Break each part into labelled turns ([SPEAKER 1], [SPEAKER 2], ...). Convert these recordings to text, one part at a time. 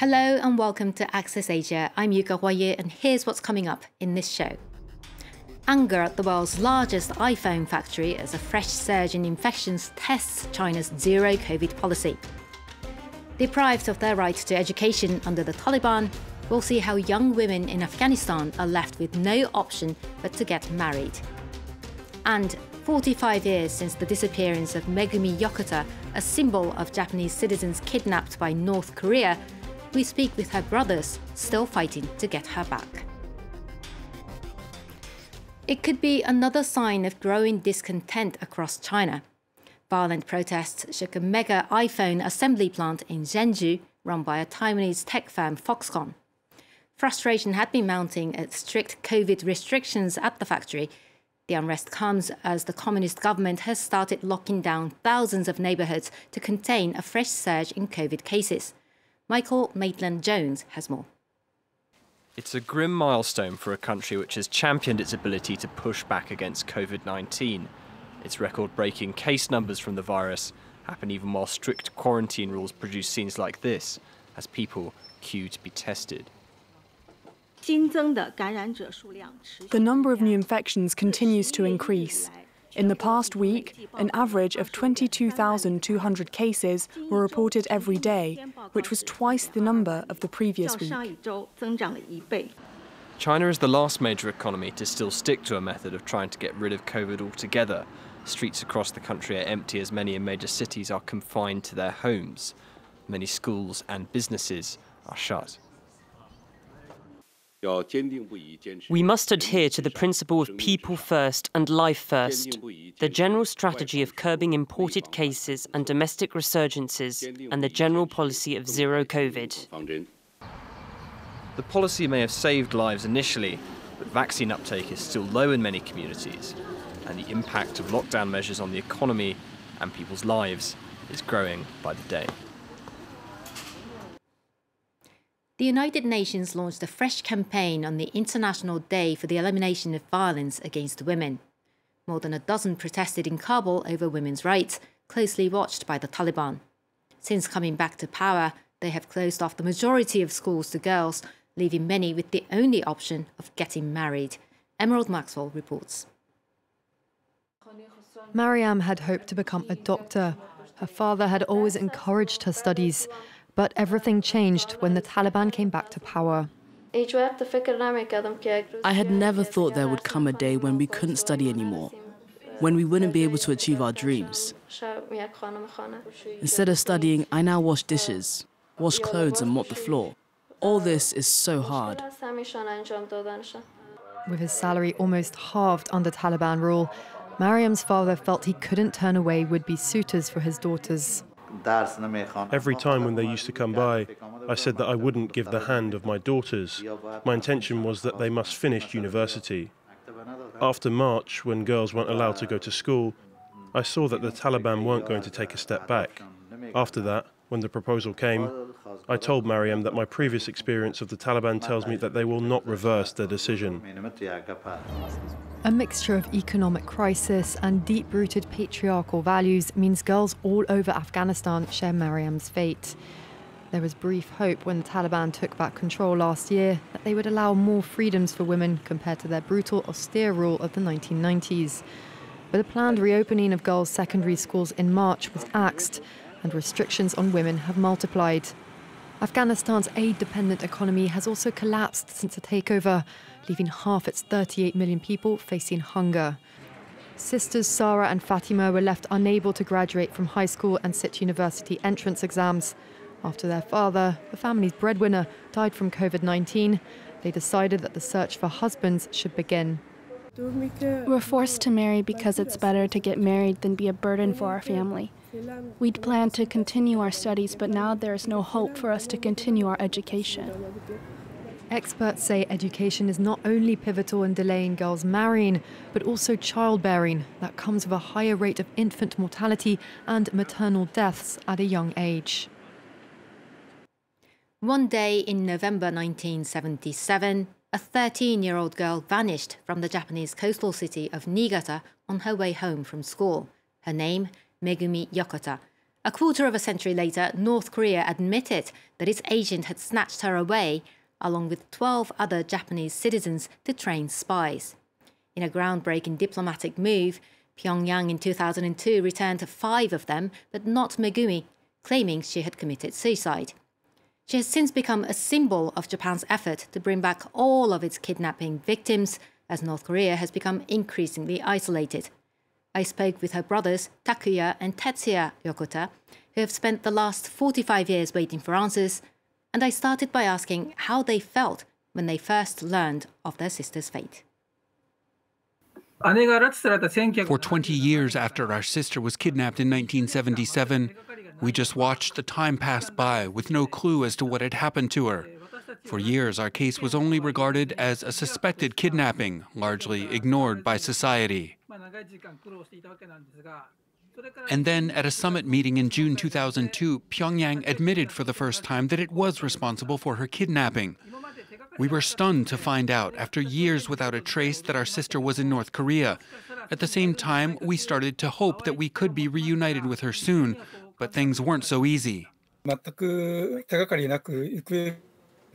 [SPEAKER 1] Hello and welcome to Access Asia. I'm Yuka Royer, and here's what's coming up in this show. Anger at the world's largest iPhone factory as a fresh surge in infections tests China's zero COVID policy. Deprived of their right to education under the Taliban, we'll see how young women in Afghanistan are left with no option but to get married. And 45 years since the disappearance of Megumi Yokota, a symbol of Japanese citizens kidnapped by North Korea, we speak with her brothers, still fighting to get her back. It could be another sign of growing discontent across China. Violent protests shook a mega iPhone assembly plant in Zhengzhou, run by a Taiwanese tech firm Foxconn. Frustration had been mounting at strict COVID restrictions at the factory. The unrest comes as the communist government has started locking down thousands of neighbourhoods to contain a fresh surge in COVID cases. Michael Maitland Jones has more.
[SPEAKER 2] It's a grim milestone for a country which has championed its ability to push back against COVID 19. Its record breaking case numbers from the virus happen even while strict quarantine rules produce scenes like this as people queue to be tested.
[SPEAKER 3] The number of new infections continues to increase. In the past week, an average of 22,200 cases were reported every day, which was twice the number of the previous week.
[SPEAKER 2] China is the last major economy to still stick to a method of trying to get rid of COVID altogether. Streets across the country are empty as many in major cities are confined to their homes. Many schools and businesses are shut.
[SPEAKER 4] We must adhere to the principle of people first and life first, the general strategy of curbing imported cases and domestic resurgences, and the general policy of zero COVID.
[SPEAKER 2] The policy may have saved lives initially, but vaccine uptake is still low in many communities, and the impact of lockdown measures on the economy and people's lives is growing by the day.
[SPEAKER 1] The United Nations launched a fresh campaign on the International Day for the Elimination of Violence Against Women. More than a dozen protested in Kabul over women's rights, closely watched by the Taliban. Since coming back to power, they have closed off the majority of schools to girls, leaving many with the only option of getting married. Emerald Maxwell reports.
[SPEAKER 5] Mariam had hoped to become a doctor. Her father had always encouraged her studies. But everything changed when the Taliban came back to power.
[SPEAKER 6] I had never thought there would come a day when we couldn't study anymore, when we wouldn't be able to achieve our dreams. Instead of studying, I now wash dishes, wash clothes, and mop the floor. All this is so hard.
[SPEAKER 5] With his salary almost halved under Taliban rule, Mariam's father felt he couldn't turn away would be suitors for his daughters.
[SPEAKER 7] Every time when they used to come by, I said that I wouldn't give the hand of my daughters. My intention was that they must finish university. After March, when girls weren't allowed to go to school, I saw that the Taliban weren't going to take a step back. After that, when the proposal came, I told Mariam that my previous experience of the Taliban tells me that they will not reverse their decision.
[SPEAKER 5] A mixture of economic crisis and deep rooted patriarchal values means girls all over Afghanistan share Mariam's fate. There was brief hope when the Taliban took back control last year that they would allow more freedoms for women compared to their brutal, austere rule of the 1990s. But the planned reopening of girls' secondary schools in March was axed, and restrictions on women have multiplied. Afghanistan's aid dependent economy has also collapsed since the takeover, leaving half its 38 million people facing hunger. Sisters Sarah and Fatima were left unable to graduate from high school and sit university entrance exams. After their father, the family's breadwinner, died from COVID 19, they decided that the search for husbands should begin.
[SPEAKER 8] We're forced to marry because it's better to get married than be a burden for our family. We'd planned to continue our studies, but now there is no hope for us to continue our education.
[SPEAKER 5] Experts say education is not only pivotal in delaying girls marrying, but also childbearing. That comes with a higher rate of infant mortality and maternal deaths at a young age.
[SPEAKER 1] One day in November 1977, a 13 year old girl vanished from the Japanese coastal city of Niigata on her way home from school. Her name, Megumi Yokota, A quarter of a century later, North Korea admitted that its agent had snatched her away, along with 12 other Japanese citizens, to train spies. In a groundbreaking diplomatic move, Pyongyang in 2002 returned five of them, but not Megumi, claiming she had committed suicide. She has since become a symbol of Japan's effort to bring back all of its kidnapping victims, as North Korea has become increasingly isolated. I spoke with her brothers, Takuya and Tetsuya Yokota, who have spent the last 45 years waiting for answers, and I started by asking how they felt when they first learned of their sister's fate.
[SPEAKER 9] For 20 years after our sister was kidnapped in 1977, we just watched the time pass by with no clue as to what had happened to her. For years, our case was only regarded as a suspected kidnapping, largely ignored by society. And then, at a summit meeting in June 2002, Pyongyang admitted for the first time that it was responsible for her kidnapping. We were stunned to find out, after years without a trace, that our sister was in North Korea. At the same time, we started to hope that we could be reunited with her soon, but things weren't so easy.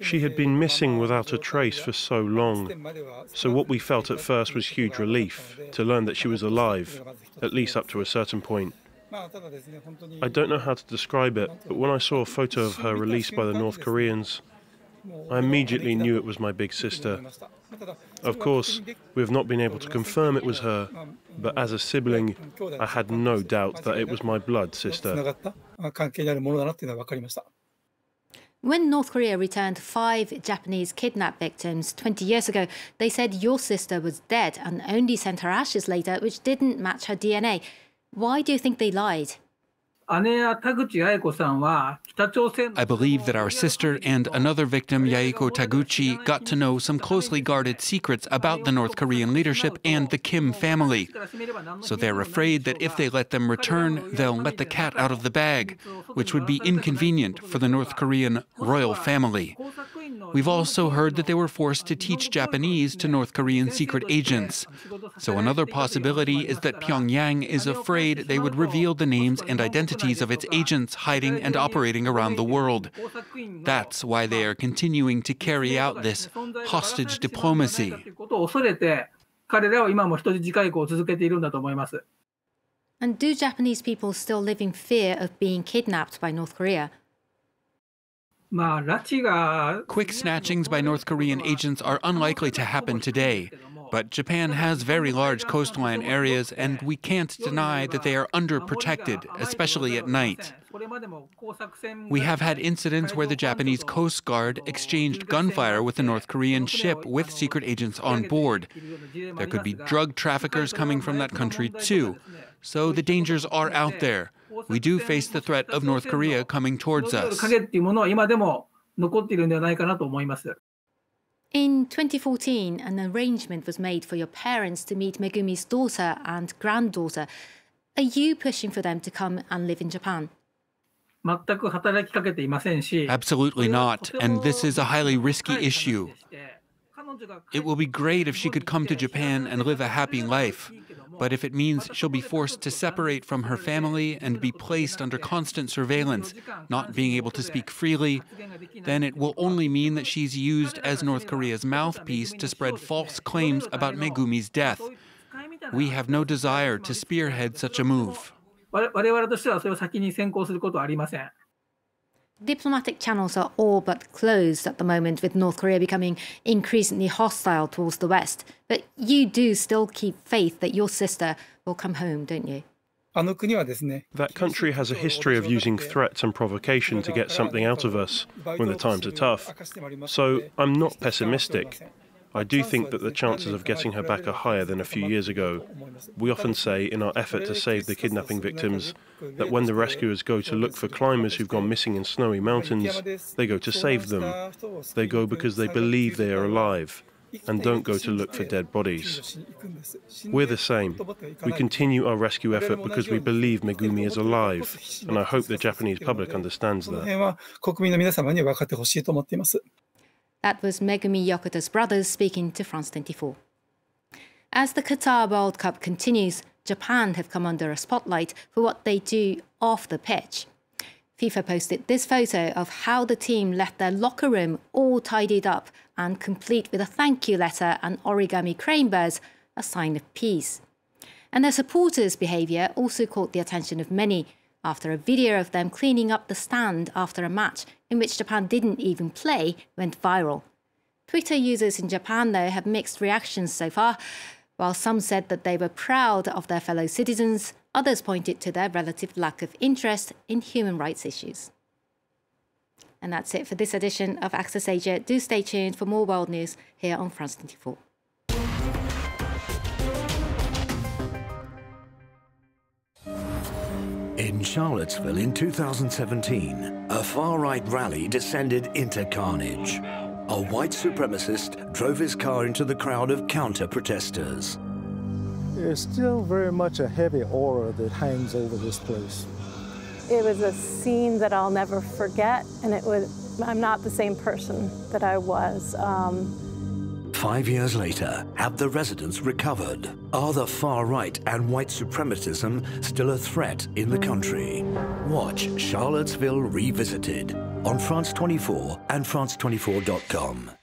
[SPEAKER 7] She had been missing without a trace for so long. So, what we felt at first was huge relief to learn that she was alive, at least up to a certain point. I don't know how to describe it, but when I saw a photo of her released by the North Koreans, I immediately knew it was my big sister. Of course, we have not been able to confirm it was her, but as a sibling, I had no doubt that it was my blood sister.
[SPEAKER 1] When North Korea returned five Japanese kidnap victims 20 years ago, they said your sister was dead and only sent her ashes later, which didn't match her DNA. Why do you think they lied?
[SPEAKER 9] I believe that our sister and another victim, Yaeko Taguchi, got to know some closely guarded secrets about the North Korean leadership and the Kim family. So they're afraid that if they let them return, they'll let the cat out of the bag, which would be inconvenient for the North Korean royal family. We've also heard that they were forced to teach Japanese to North Korean secret agents. So another possibility is that Pyongyang is afraid they would reveal the names and identities of its agents hiding and operating around the world. That's why they are continuing to carry out this hostage diplomacy.
[SPEAKER 1] And do Japanese people still live in fear of being kidnapped by North Korea?
[SPEAKER 9] Quick snatchings by North Korean agents are unlikely to happen today, but Japan has very large coastline areas, and we can't deny that they are underprotected, especially at night. We have had incidents where the Japanese Coast Guard exchanged gunfire with a North Korean ship with secret agents on board. There could be drug traffickers coming from that country, too. So the dangers are out there we do face the threat of North Korea coming towards us.
[SPEAKER 1] In 2014, an arrangement was made for your parents to meet Megumi's daughter and granddaughter. Are you pushing for them to come and live in Japan?
[SPEAKER 9] Absolutely not, and this is a highly risky issue. It will be great if she could come to Japan and live a happy life. But if it means she'll be forced to separate from her family and be placed under constant surveillance, not being able to speak freely, then it will only mean that she's used as North Korea's mouthpiece to spread false claims about Megumi's death. We have no desire to spearhead such a move.
[SPEAKER 1] Diplomatic channels are all but closed at the moment, with North Korea becoming increasingly hostile towards the West. But you do still keep faith that your sister will come home, don't you?
[SPEAKER 7] That country has a history of using threats and provocation to get something out of us when the times are tough. So I'm not pessimistic. I do think that the chances of getting her back are higher than a few years ago. We often say, in our effort to save the kidnapping victims, that when the rescuers go to look for climbers who've gone missing in snowy mountains, they go to save them. They go because they believe they are alive and don't go to look for dead bodies. We're the same. We continue our rescue effort because we believe Megumi is alive, and I hope the Japanese public understands that.
[SPEAKER 1] That was Megumi Yokota's brothers speaking to France 24. As the Qatar World Cup continues, Japan have come under a spotlight for what they do off the pitch. FIFA posted this photo of how the team left their locker room all tidied up and complete with a thank you letter and origami crane birds, a sign of peace. And their supporters' behaviour also caught the attention of many after a video of them cleaning up the stand after a match in which Japan didn't even play went viral. Twitter users in Japan, though, have mixed reactions so far. While some said that they were proud of their fellow citizens, others pointed to their relative lack of interest in human rights issues. And that's it for this edition of Access Asia. Do stay tuned for more world news here on France 24.
[SPEAKER 10] In Charlottesville in 2017, a far right rally descended into carnage. A white supremacist drove his car into the crowd of counter protesters.
[SPEAKER 11] There's still very much a heavy aura that hangs over this place.
[SPEAKER 12] It was a scene that I'll never forget, and it was, I'm not the same person that I was. Um,
[SPEAKER 10] Five years later, have the residents recovered? Are the far right and white supremacism still a threat in the country? Watch Charlottesville Revisited on France 24 and France24.com.